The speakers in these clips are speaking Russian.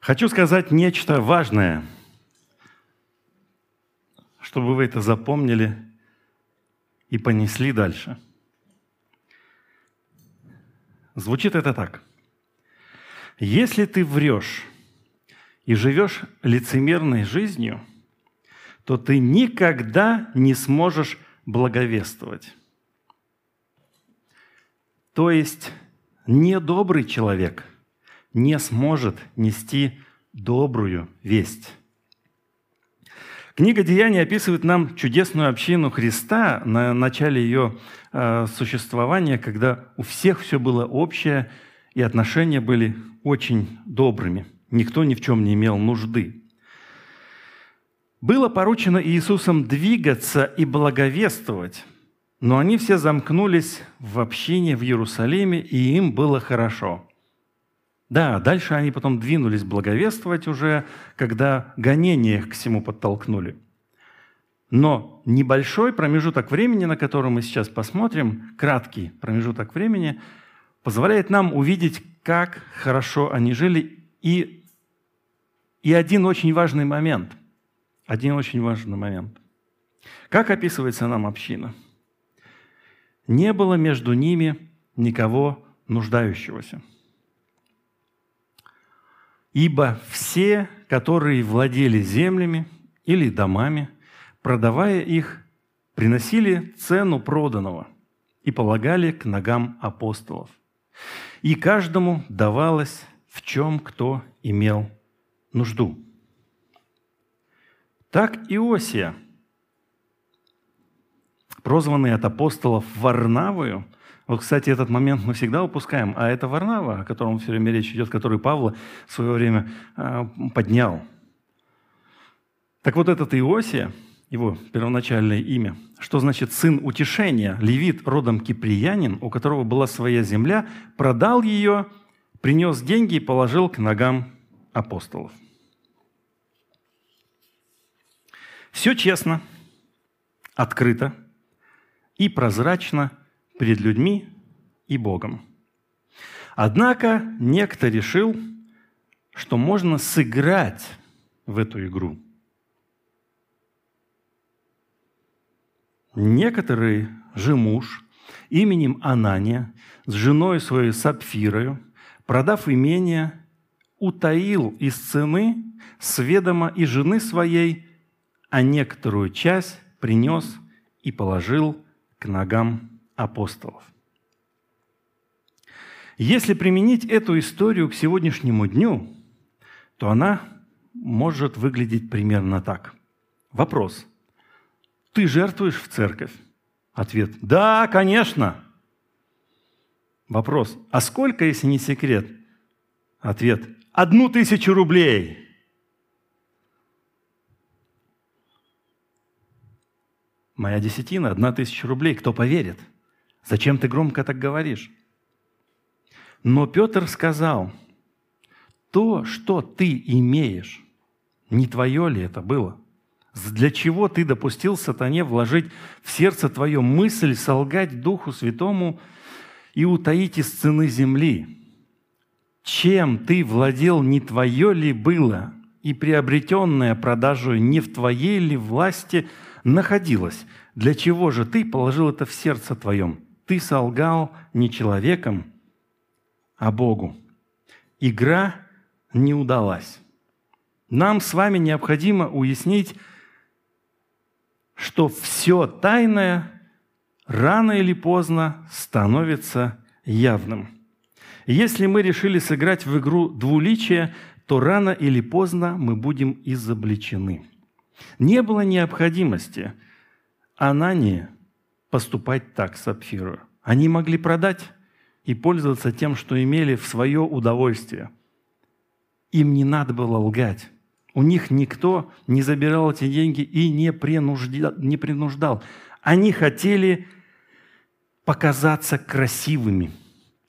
Хочу сказать нечто важное, чтобы вы это запомнили и понесли дальше. Звучит это так. Если ты врешь и живешь лицемерной жизнью, то ты никогда не сможешь благовествовать. То есть недобрый человек не сможет нести добрую весть. Книга Деяний описывает нам чудесную общину Христа на начале ее э, существования, когда у всех все было общее, и отношения были очень добрыми. Никто ни в чем не имел нужды. Было поручено Иисусом двигаться и благовествовать, но они все замкнулись в общине в Иерусалиме, и им было хорошо. Да, дальше они потом двинулись благовествовать уже, когда гонения их к всему подтолкнули. Но небольшой промежуток времени, на который мы сейчас посмотрим, краткий промежуток времени, позволяет нам увидеть, как хорошо они жили. И, и один очень важный момент. Один очень важный момент. Как описывается нам община? Не было между ними никого нуждающегося. Ибо все, которые владели землями или домами, продавая их, приносили цену проданного и полагали к ногам апостолов. И каждому давалось, в чем кто имел нужду. Так Иосия, прозванный от апостолов Варнавою – вот, кстати, этот момент мы всегда упускаем. А это Варнава, о котором все время речь идет, который Павла в свое время а, поднял. Так вот этот Иосия, его первоначальное имя, что значит сын утешения, левит родом киприянин, у которого была своя земля, продал ее, принес деньги и положил к ногам апостолов. Все честно, открыто и прозрачно – перед людьми и Богом. Однако некто решил, что можно сыграть в эту игру. Некоторый же муж именем Анания с женой своей Сапфирою, продав имение, утаил из цены сведомо и жены своей, а некоторую часть принес и положил к ногам апостолов. Если применить эту историю к сегодняшнему дню, то она может выглядеть примерно так. Вопрос. Ты жертвуешь в церковь? Ответ. Да, конечно. Вопрос. А сколько, если не секрет? Ответ. Одну тысячу рублей. Моя десятина – одна тысяча рублей. Кто поверит? – Зачем ты громко так говоришь? Но Петр сказал, то, что ты имеешь, не твое ли это было? Для чего ты допустил сатане вложить в сердце твое мысль солгать Духу Святому и утаить из цены земли? Чем ты владел, не твое ли было, и приобретенное продажу не в твоей ли власти находилось? Для чего же ты положил это в сердце твоем? Ты солгал не человеком, а Богу. Игра не удалась. Нам с вами необходимо уяснить, что все тайное рано или поздно становится явным. Если мы решили сыграть в игру двуличия, то рано или поздно мы будем изобличены. Не было необходимости Анании поступать так с Сапфирою. Они могли продать и пользоваться тем, что имели в свое удовольствие. Им не надо было лгать. У них никто не забирал эти деньги и не принуждал. Не принуждал. Они хотели показаться красивыми,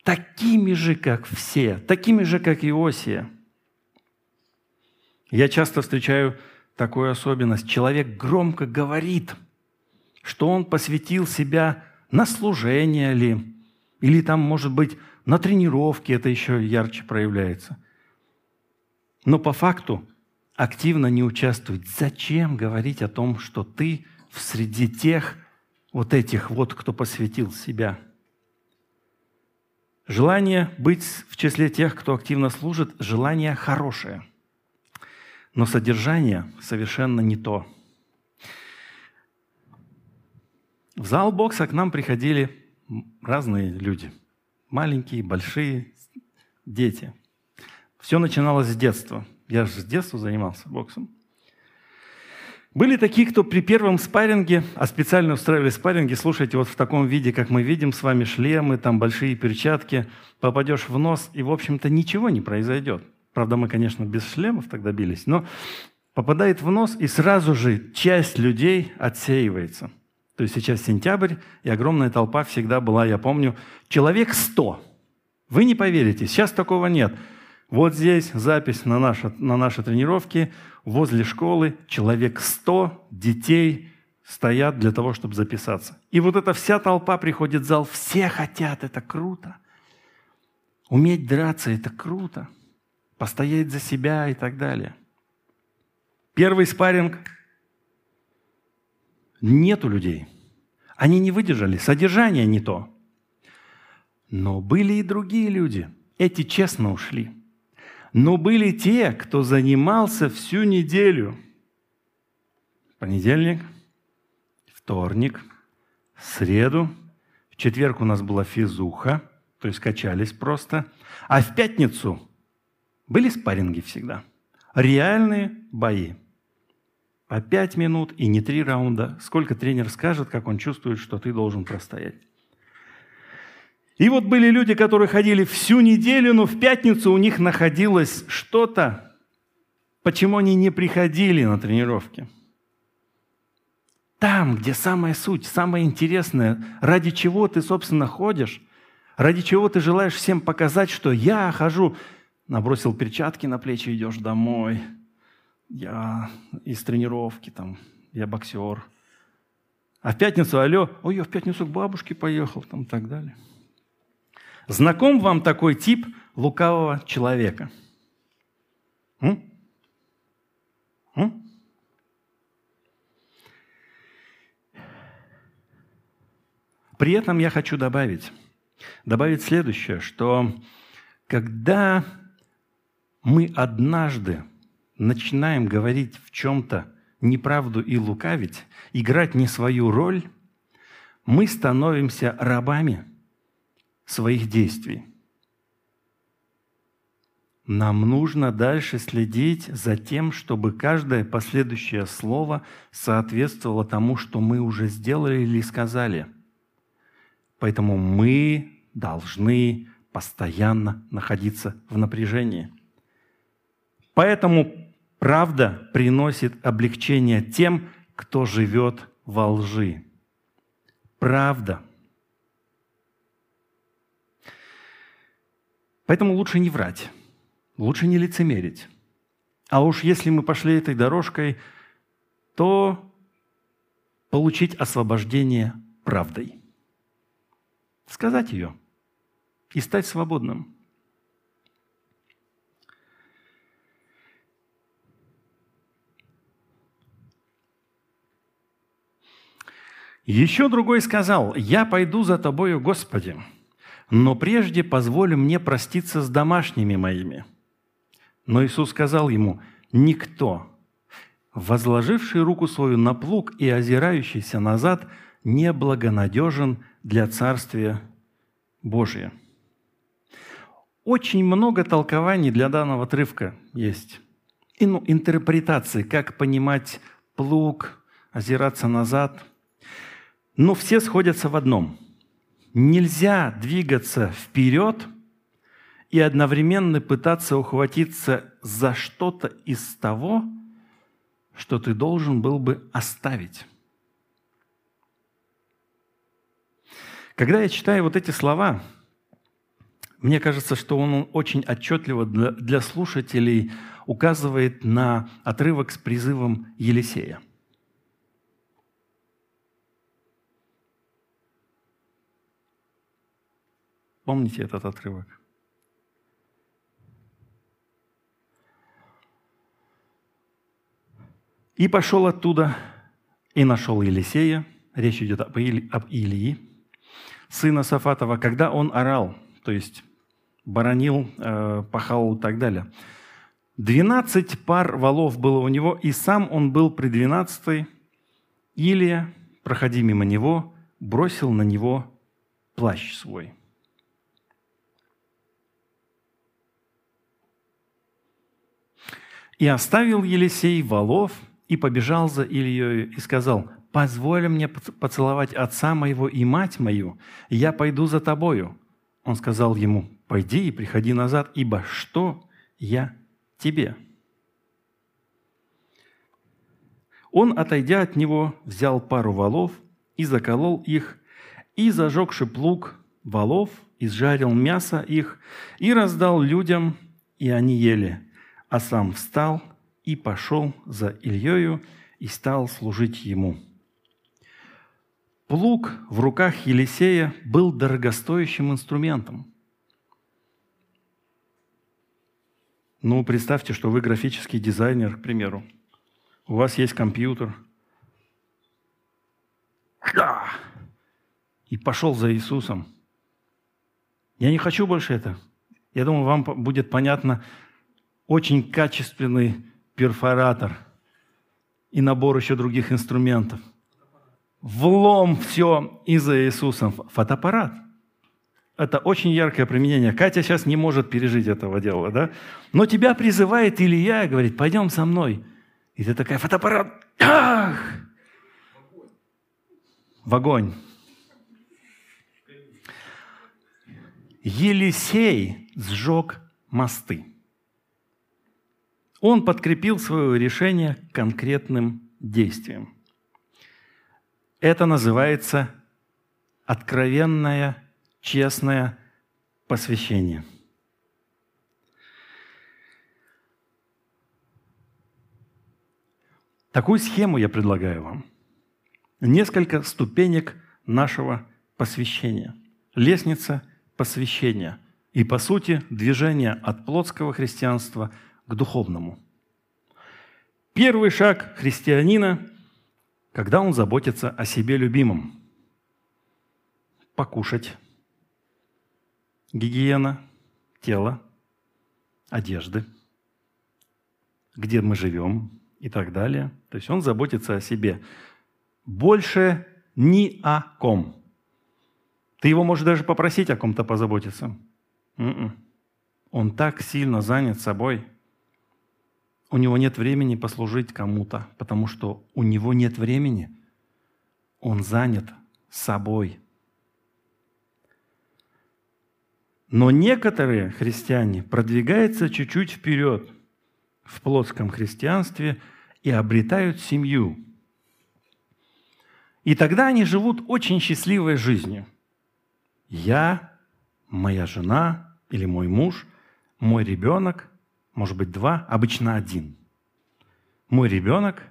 такими же, как все, такими же, как Иосия. Я часто встречаю такую особенность. Человек громко говорит – что он посвятил себя на служение ли, или там, может быть, на тренировке это еще ярче проявляется. но по факту активно не участвует. Зачем говорить о том, что ты в среди тех вот этих вот, кто посвятил себя? Желание быть в числе тех, кто активно служит, желание хорошее. Но содержание совершенно не то. В зал бокса к нам приходили разные люди. Маленькие, большие, дети. Все начиналось с детства. Я же с детства занимался боксом. Были такие, кто при первом спарринге, а специально устраивали спарринги, слушайте, вот в таком виде, как мы видим с вами, шлемы, там большие перчатки, попадешь в нос, и, в общем-то, ничего не произойдет. Правда, мы, конечно, без шлемов тогда бились, но попадает в нос, и сразу же часть людей отсеивается. То есть сейчас сентябрь, и огромная толпа всегда была, я помню, человек сто. Вы не поверите, сейчас такого нет. Вот здесь запись на наши, на наши тренировки. Возле школы человек сто детей стоят для того, чтобы записаться. И вот эта вся толпа приходит в зал. Все хотят, это круто. Уметь драться – это круто. Постоять за себя и так далее. Первый спарринг Нету людей. Они не выдержали, содержание не то. Но были и другие люди. Эти честно ушли. Но были те, кто занимался всю неделю. Понедельник, вторник, среду. В четверг у нас была физуха, то есть качались просто. А в пятницу были спарринги всегда. Реальные бои – по пять минут и не три раунда. Сколько тренер скажет, как он чувствует, что ты должен простоять. И вот были люди, которые ходили всю неделю, но в пятницу у них находилось что-то, почему они не приходили на тренировки. Там, где самая суть, самое интересное, ради чего ты, собственно, ходишь, ради чего ты желаешь всем показать, что я хожу, набросил перчатки на плечи, идешь домой – я из тренировки, там, я боксер. А в пятницу, алло, ой, я в пятницу к бабушке поехал, там, и так далее. Знаком вам такой тип лукавого человека? М? М? При этом я хочу добавить, добавить следующее, что когда мы однажды начинаем говорить в чем-то неправду и лукавить, играть не свою роль, мы становимся рабами своих действий. Нам нужно дальше следить за тем, чтобы каждое последующее слово соответствовало тому, что мы уже сделали или сказали. Поэтому мы должны постоянно находиться в напряжении. Поэтому Правда приносит облегчение тем, кто живет во лжи. Правда. Поэтому лучше не врать, лучше не лицемерить. А уж если мы пошли этой дорожкой, то получить освобождение правдой. Сказать ее и стать свободным – Еще другой сказал, «Я пойду за тобою, Господи, но прежде позволь мне проститься с домашними моими». Но Иисус сказал ему, «Никто, возложивший руку свою на плуг и озирающийся назад, не благонадежен для Царствия Божия». Очень много толкований для данного отрывка есть. И, ну, интерпретации, как понимать плуг, озираться назад – но все сходятся в одном. Нельзя двигаться вперед и одновременно пытаться ухватиться за что-то из того, что ты должен был бы оставить. Когда я читаю вот эти слова, мне кажется, что он очень отчетливо для, слушателей указывает на отрывок с призывом Елисея – Помните этот отрывок? И пошел оттуда, и нашел Елисея, речь идет об, Или, об Илии, сына Сафатова, когда он орал, то есть баранил, э, пахал и так далее. Двенадцать пар валов было у него, и сам он был при двенадцатой. Илия, проходя мимо него, бросил на него плащ свой. И оставил Елисей валов и побежал за Ильей и сказал, «Позволь мне поцеловать отца моего и мать мою, и я пойду за тобою». Он сказал ему, «Пойди и приходи назад, ибо что я тебе?» Он, отойдя от него, взял пару валов и заколол их, и, зажегши плуг валов, изжарил мясо их и раздал людям, и они ели а сам встал и пошел за Ильею и стал служить ему. Плуг в руках Елисея был дорогостоящим инструментом. Ну, представьте, что вы графический дизайнер, к примеру. У вас есть компьютер. И пошел за Иисусом. Я не хочу больше это. Я думаю, вам будет понятно, очень качественный перфоратор и набор еще других инструментов. Влом все из за Иисусом. Фотоаппарат. Это очень яркое применение. Катя сейчас не может пережить этого дела, да? Но тебя призывает Илья и говорит, пойдем со мной. И ты такая, фотоаппарат, ах! В огонь. Елисей сжег мосты. Он подкрепил свое решение конкретным действием. Это называется откровенное, честное посвящение. Такую схему я предлагаю вам. Несколько ступенек нашего посвящения. Лестница посвящения. И, по сути, движение от плотского христианства – к духовному. Первый шаг христианина, когда он заботится о себе любимом. Покушать, гигиена тела, одежды, где мы живем и так далее. То есть он заботится о себе. Больше ни о ком. Ты его можешь даже попросить о ком-то позаботиться. М-м. Он так сильно занят собой – у него нет времени послужить кому-то, потому что у него нет времени. Он занят собой. Но некоторые христиане продвигаются чуть-чуть вперед в плотском христианстве и обретают семью. И тогда они живут очень счастливой жизнью. Я, моя жена или мой муж, мой ребенок, может быть два, обычно один. Мой ребенок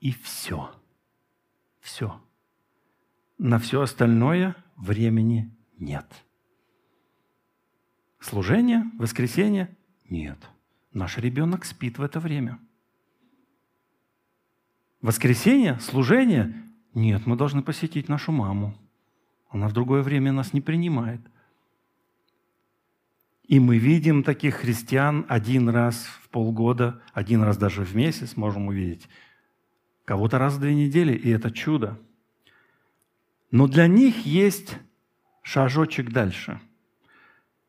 и все. Все. На все остальное времени нет. Служение, воскресенье? Нет. Наш ребенок спит в это время. Воскресенье, служение? Нет, мы должны посетить нашу маму. Она в другое время нас не принимает – и мы видим таких христиан один раз в полгода, один раз даже в месяц можем увидеть. Кого-то раз в две недели, и это чудо. Но для них есть шажочек дальше.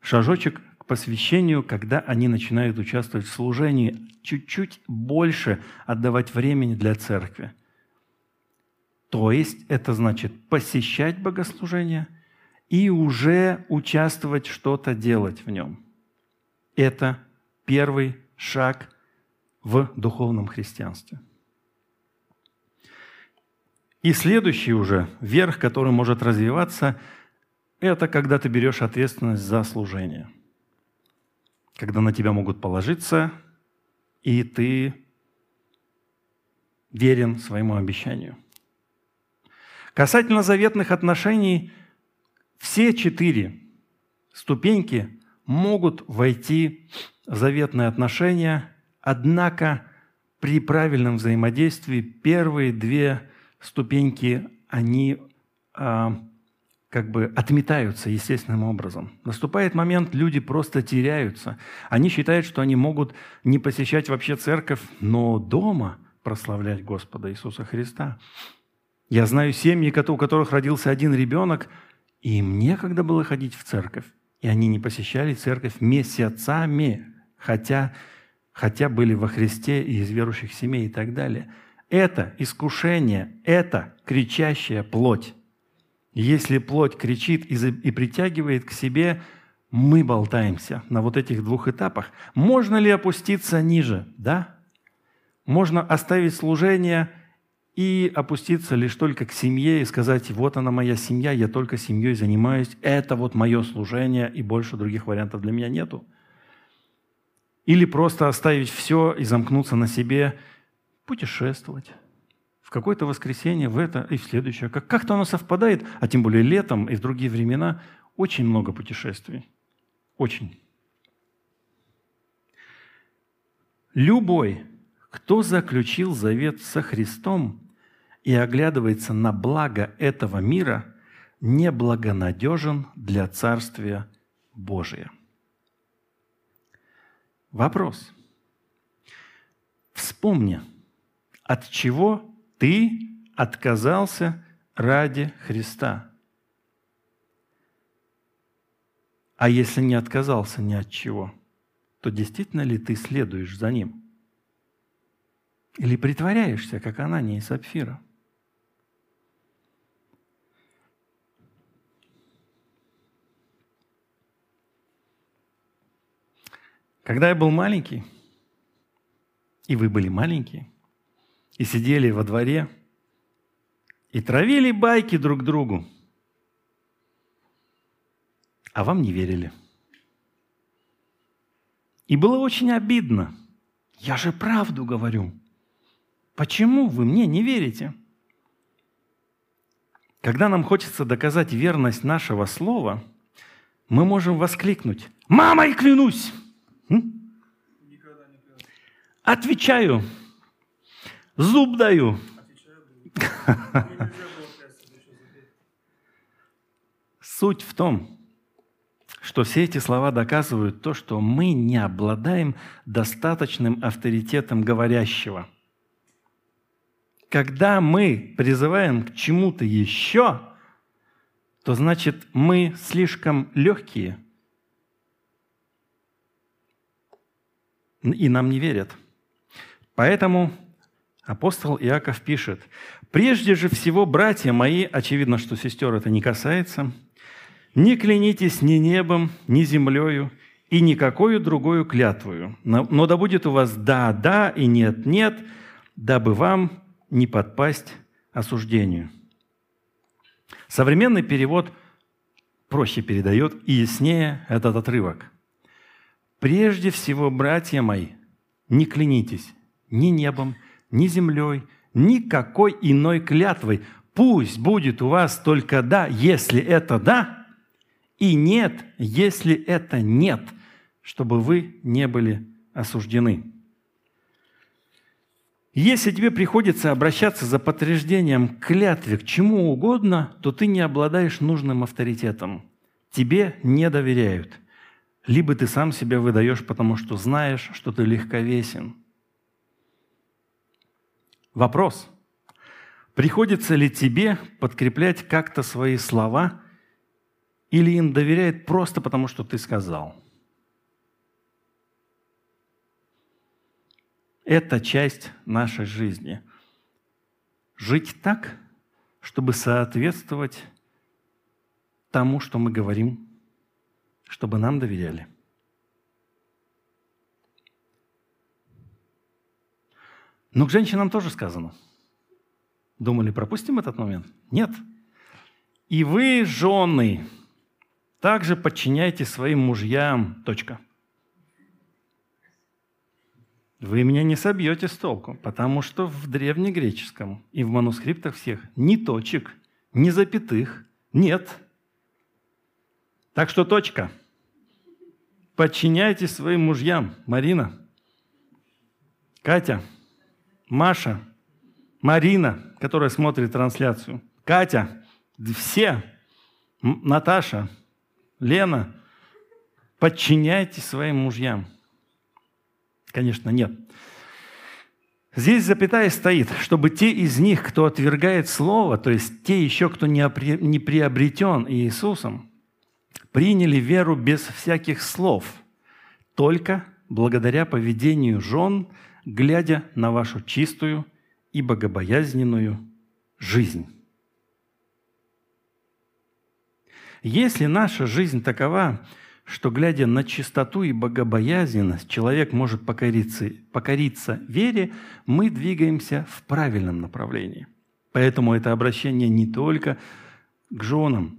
Шажочек к посвящению, когда они начинают участвовать в служении, чуть-чуть больше отдавать времени для церкви. То есть это значит посещать богослужение – и уже участвовать, что-то делать в нем. Это первый шаг в духовном христианстве. И следующий уже верх, который может развиваться, это когда ты берешь ответственность за служение. Когда на тебя могут положиться, и ты верен своему обещанию. Касательно заветных отношений – все четыре ступеньки могут войти в заветные отношения, однако при правильном взаимодействии первые две ступеньки, они а, как бы отметаются естественным образом. Наступает момент, люди просто теряются. Они считают, что они могут не посещать вообще церковь, но дома прославлять Господа Иисуса Христа. Я знаю семьи, у которых родился один ребенок, и им некогда было ходить в церковь. И они не посещали церковь месяцами, хотя, хотя были во Христе и из верующих семей и так далее. Это искушение, это кричащая плоть. Если плоть кричит и притягивает к себе, мы болтаемся на вот этих двух этапах. Можно ли опуститься ниже? Да. Можно оставить служение и опуститься лишь только к семье и сказать, вот она моя семья, я только семьей занимаюсь, это вот мое служение, и больше других вариантов для меня нету. Или просто оставить все и замкнуться на себе, путешествовать в какое-то воскресенье, в это и в следующее. Как- как-то оно совпадает, а тем более летом и в другие времена, очень много путешествий. Очень. Любой, кто заключил завет со Христом и оглядывается на благо этого мира, неблагонадежен для Царствия Божия. Вопрос. Вспомни, от чего ты отказался ради Христа. А если не отказался ни от чего, то действительно ли ты следуешь за Ним? Или притворяешься, как Анания и Сапфира? Когда я был маленький, и вы были маленькие, и сидели во дворе, и травили байки друг другу, а вам не верили. И было очень обидно. Я же правду говорю. Почему вы мне не верите? Когда нам хочется доказать верность нашего слова, мы можем воскликнуть «Мама, и клянусь!» Отвечаю – Зуб даю. Суть в том, что все эти слова доказывают то, что мы не обладаем достаточным авторитетом говорящего. Когда мы призываем к чему-то еще, то значит мы слишком легкие, и нам не верят. Поэтому Апостол Иаков пишет, «Прежде же всего, братья мои, очевидно, что сестер это не касается, не клянитесь ни небом, ни землею, и никакую другую клятвую, но да будет у вас «да, да» и «нет, нет», дабы вам не подпасть осуждению». Современный перевод проще передает и яснее этот отрывок. «Прежде всего, братья мои, не клянитесь ни небом, ни землей, никакой иной клятвой. Пусть будет у вас только «да», если это «да», и «нет», если это «нет», чтобы вы не были осуждены. Если тебе приходится обращаться за подтверждением клятвы к чему угодно, то ты не обладаешь нужным авторитетом. Тебе не доверяют. Либо ты сам себя выдаешь, потому что знаешь, что ты легковесен – Вопрос. Приходится ли тебе подкреплять как-то свои слова или им доверяет просто потому, что ты сказал? Это часть нашей жизни. Жить так, чтобы соответствовать тому, что мы говорим, чтобы нам доверяли – Но к женщинам тоже сказано. Думали, пропустим этот момент? Нет. И вы, жены, также подчиняйте своим мужьям. Точка. Вы меня не собьете с толку, потому что в древнегреческом и в манускриптах всех ни точек, ни запятых нет. Так что точка. Подчиняйте своим мужьям. Марина, Катя – Маша, Марина, которая смотрит трансляцию, Катя, все, Наташа, Лена, подчиняйтесь своим мужьям. Конечно, нет. Здесь запятая стоит, чтобы те из них, кто отвергает Слово, то есть те еще, кто не приобретен Иисусом, приняли веру без всяких слов, только благодаря поведению жен, глядя на вашу чистую и богобоязненную жизнь. Если наша жизнь такова, что, глядя на чистоту и богобоязненность, человек может покориться, покориться вере, мы двигаемся в правильном направлении. Поэтому это обращение не только к женам,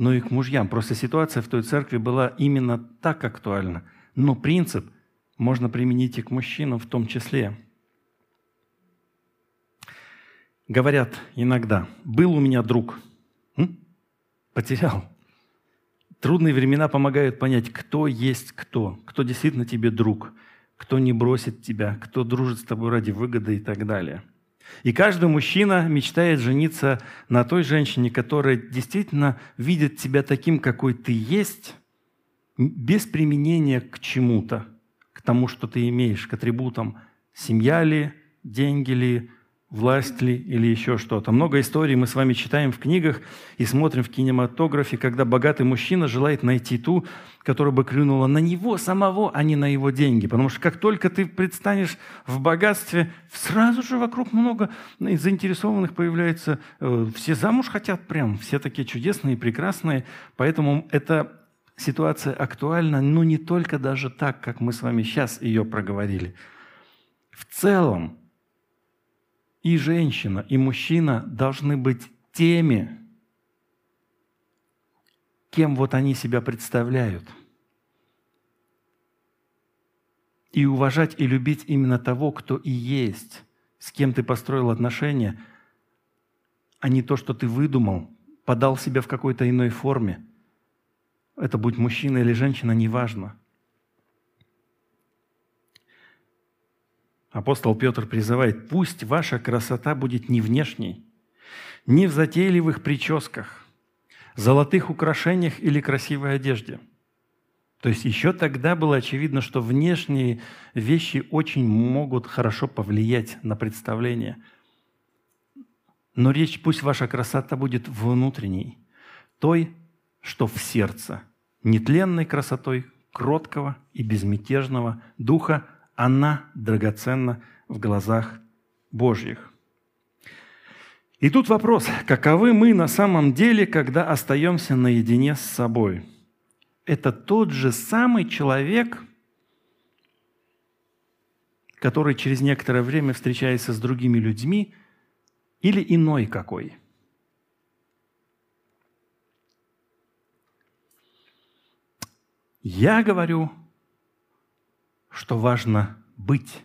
но и к мужьям. Просто ситуация в той церкви была именно так актуальна. Но принцип можно применить и к мужчинам в том числе. Говорят иногда, был у меня друг, М? потерял, Трудные времена помогают понять, кто есть кто, кто действительно тебе друг, кто не бросит тебя, кто дружит с тобой ради выгоды и так далее. И каждый мужчина мечтает жениться на той женщине, которая действительно видит тебя таким, какой ты есть, без применения к чему-то, к тому, что ты имеешь, к атрибутам. Семья ли, деньги ли, власть ли или еще что-то. Много историй мы с вами читаем в книгах и смотрим в кинематографе, когда богатый мужчина желает найти ту, которая бы клюнула на него самого, а не на его деньги. Потому что как только ты предстанешь в богатстве, сразу же вокруг много заинтересованных появляется. Э, все замуж хотят прям, все такие чудесные, прекрасные. Поэтому эта ситуация актуальна, но не только даже так, как мы с вами сейчас ее проговорили. В целом, и женщина, и мужчина должны быть теми, кем вот они себя представляют. И уважать и любить именно того, кто и есть, с кем ты построил отношения, а не то, что ты выдумал, подал себя в какой-то иной форме. Это будь мужчина или женщина, неважно. Апостол Петр призывает, пусть ваша красота будет не внешней, не в затейливых прическах, золотых украшениях или красивой одежде. То есть еще тогда было очевидно, что внешние вещи очень могут хорошо повлиять на представление. Но речь, пусть ваша красота будет внутренней, той, что в сердце, нетленной красотой кроткого и безмятежного духа она драгоценна в глазах Божьих. И тут вопрос, каковы мы на самом деле, когда остаемся наедине с собой? Это тот же самый человек, который через некоторое время встречается с другими людьми, или иной какой? Я говорю что важно быть,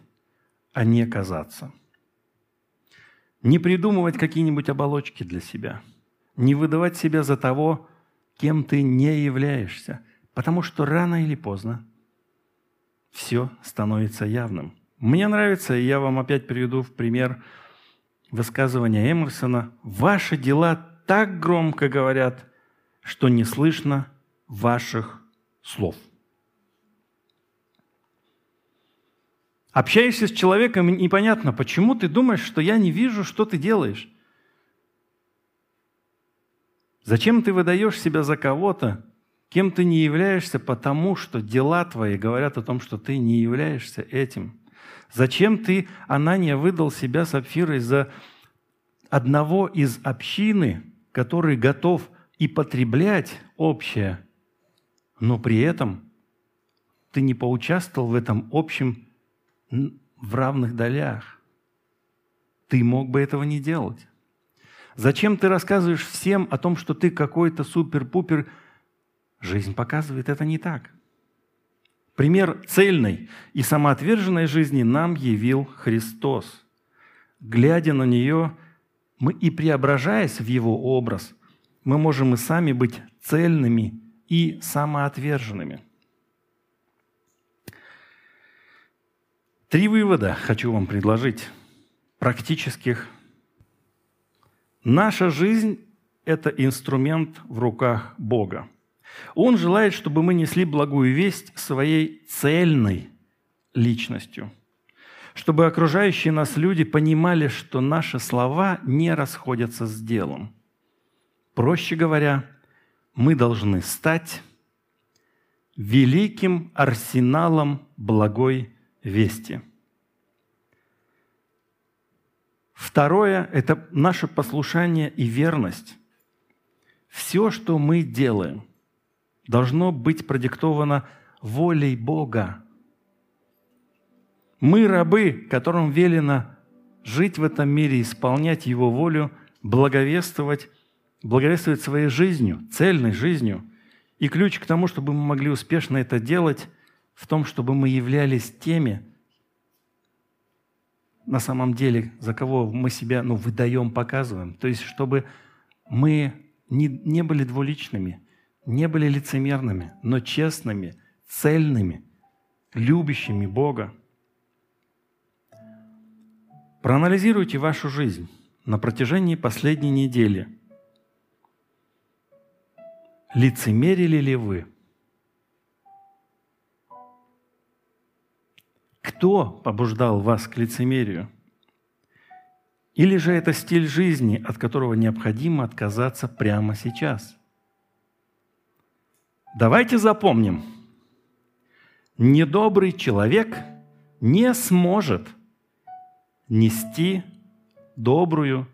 а не казаться. Не придумывать какие-нибудь оболочки для себя. Не выдавать себя за того, кем ты не являешься. Потому что рано или поздно все становится явным. Мне нравится, и я вам опять приведу в пример высказывания Эмерсона. «Ваши дела так громко говорят, что не слышно ваших слов». Общаешься с человеком, и непонятно, почему ты думаешь, что я не вижу, что ты делаешь. Зачем ты выдаешь себя за кого-то, кем ты не являешься, потому что дела твои говорят о том, что ты не являешься этим? Зачем ты, Анания, выдал себя Сапфирой за одного из общины, который готов и потреблять общее, но при этом ты не поучаствовал в этом общем в равных долях. Ты мог бы этого не делать. Зачем ты рассказываешь всем о том, что ты какой-то супер-пупер? Жизнь показывает, это не так. Пример цельной и самоотверженной жизни нам явил Христос. Глядя на нее, мы и преображаясь в Его образ, мы можем и сами быть цельными и самоотверженными – Три вывода хочу вам предложить. практических. Наша жизнь – это инструмент в руках Бога. Он желает, чтобы мы несли благую весть своей цельной личностью, чтобы окружающие нас люди понимали, что наши слова не расходятся с делом. Проще говоря, мы должны стать великим арсеналом благой вести. Второе – это наше послушание и верность. Все, что мы делаем, должно быть продиктовано волей Бога. Мы рабы, которым велено жить в этом мире, исполнять Его волю, благовествовать, благовествовать своей жизнью, цельной жизнью – и ключ к тому, чтобы мы могли успешно это делать, в том, чтобы мы являлись теми, на самом деле, за кого мы себя ну, выдаем, показываем. То есть, чтобы мы не, не были двуличными, не были лицемерными, но честными, цельными, любящими Бога. Проанализируйте вашу жизнь на протяжении последней недели – Лицемерили ли вы? Кто побуждал вас к лицемерию? Или же это стиль жизни, от которого необходимо отказаться прямо сейчас? Давайте запомним, недобрый человек не сможет нести добрую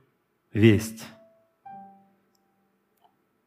весть.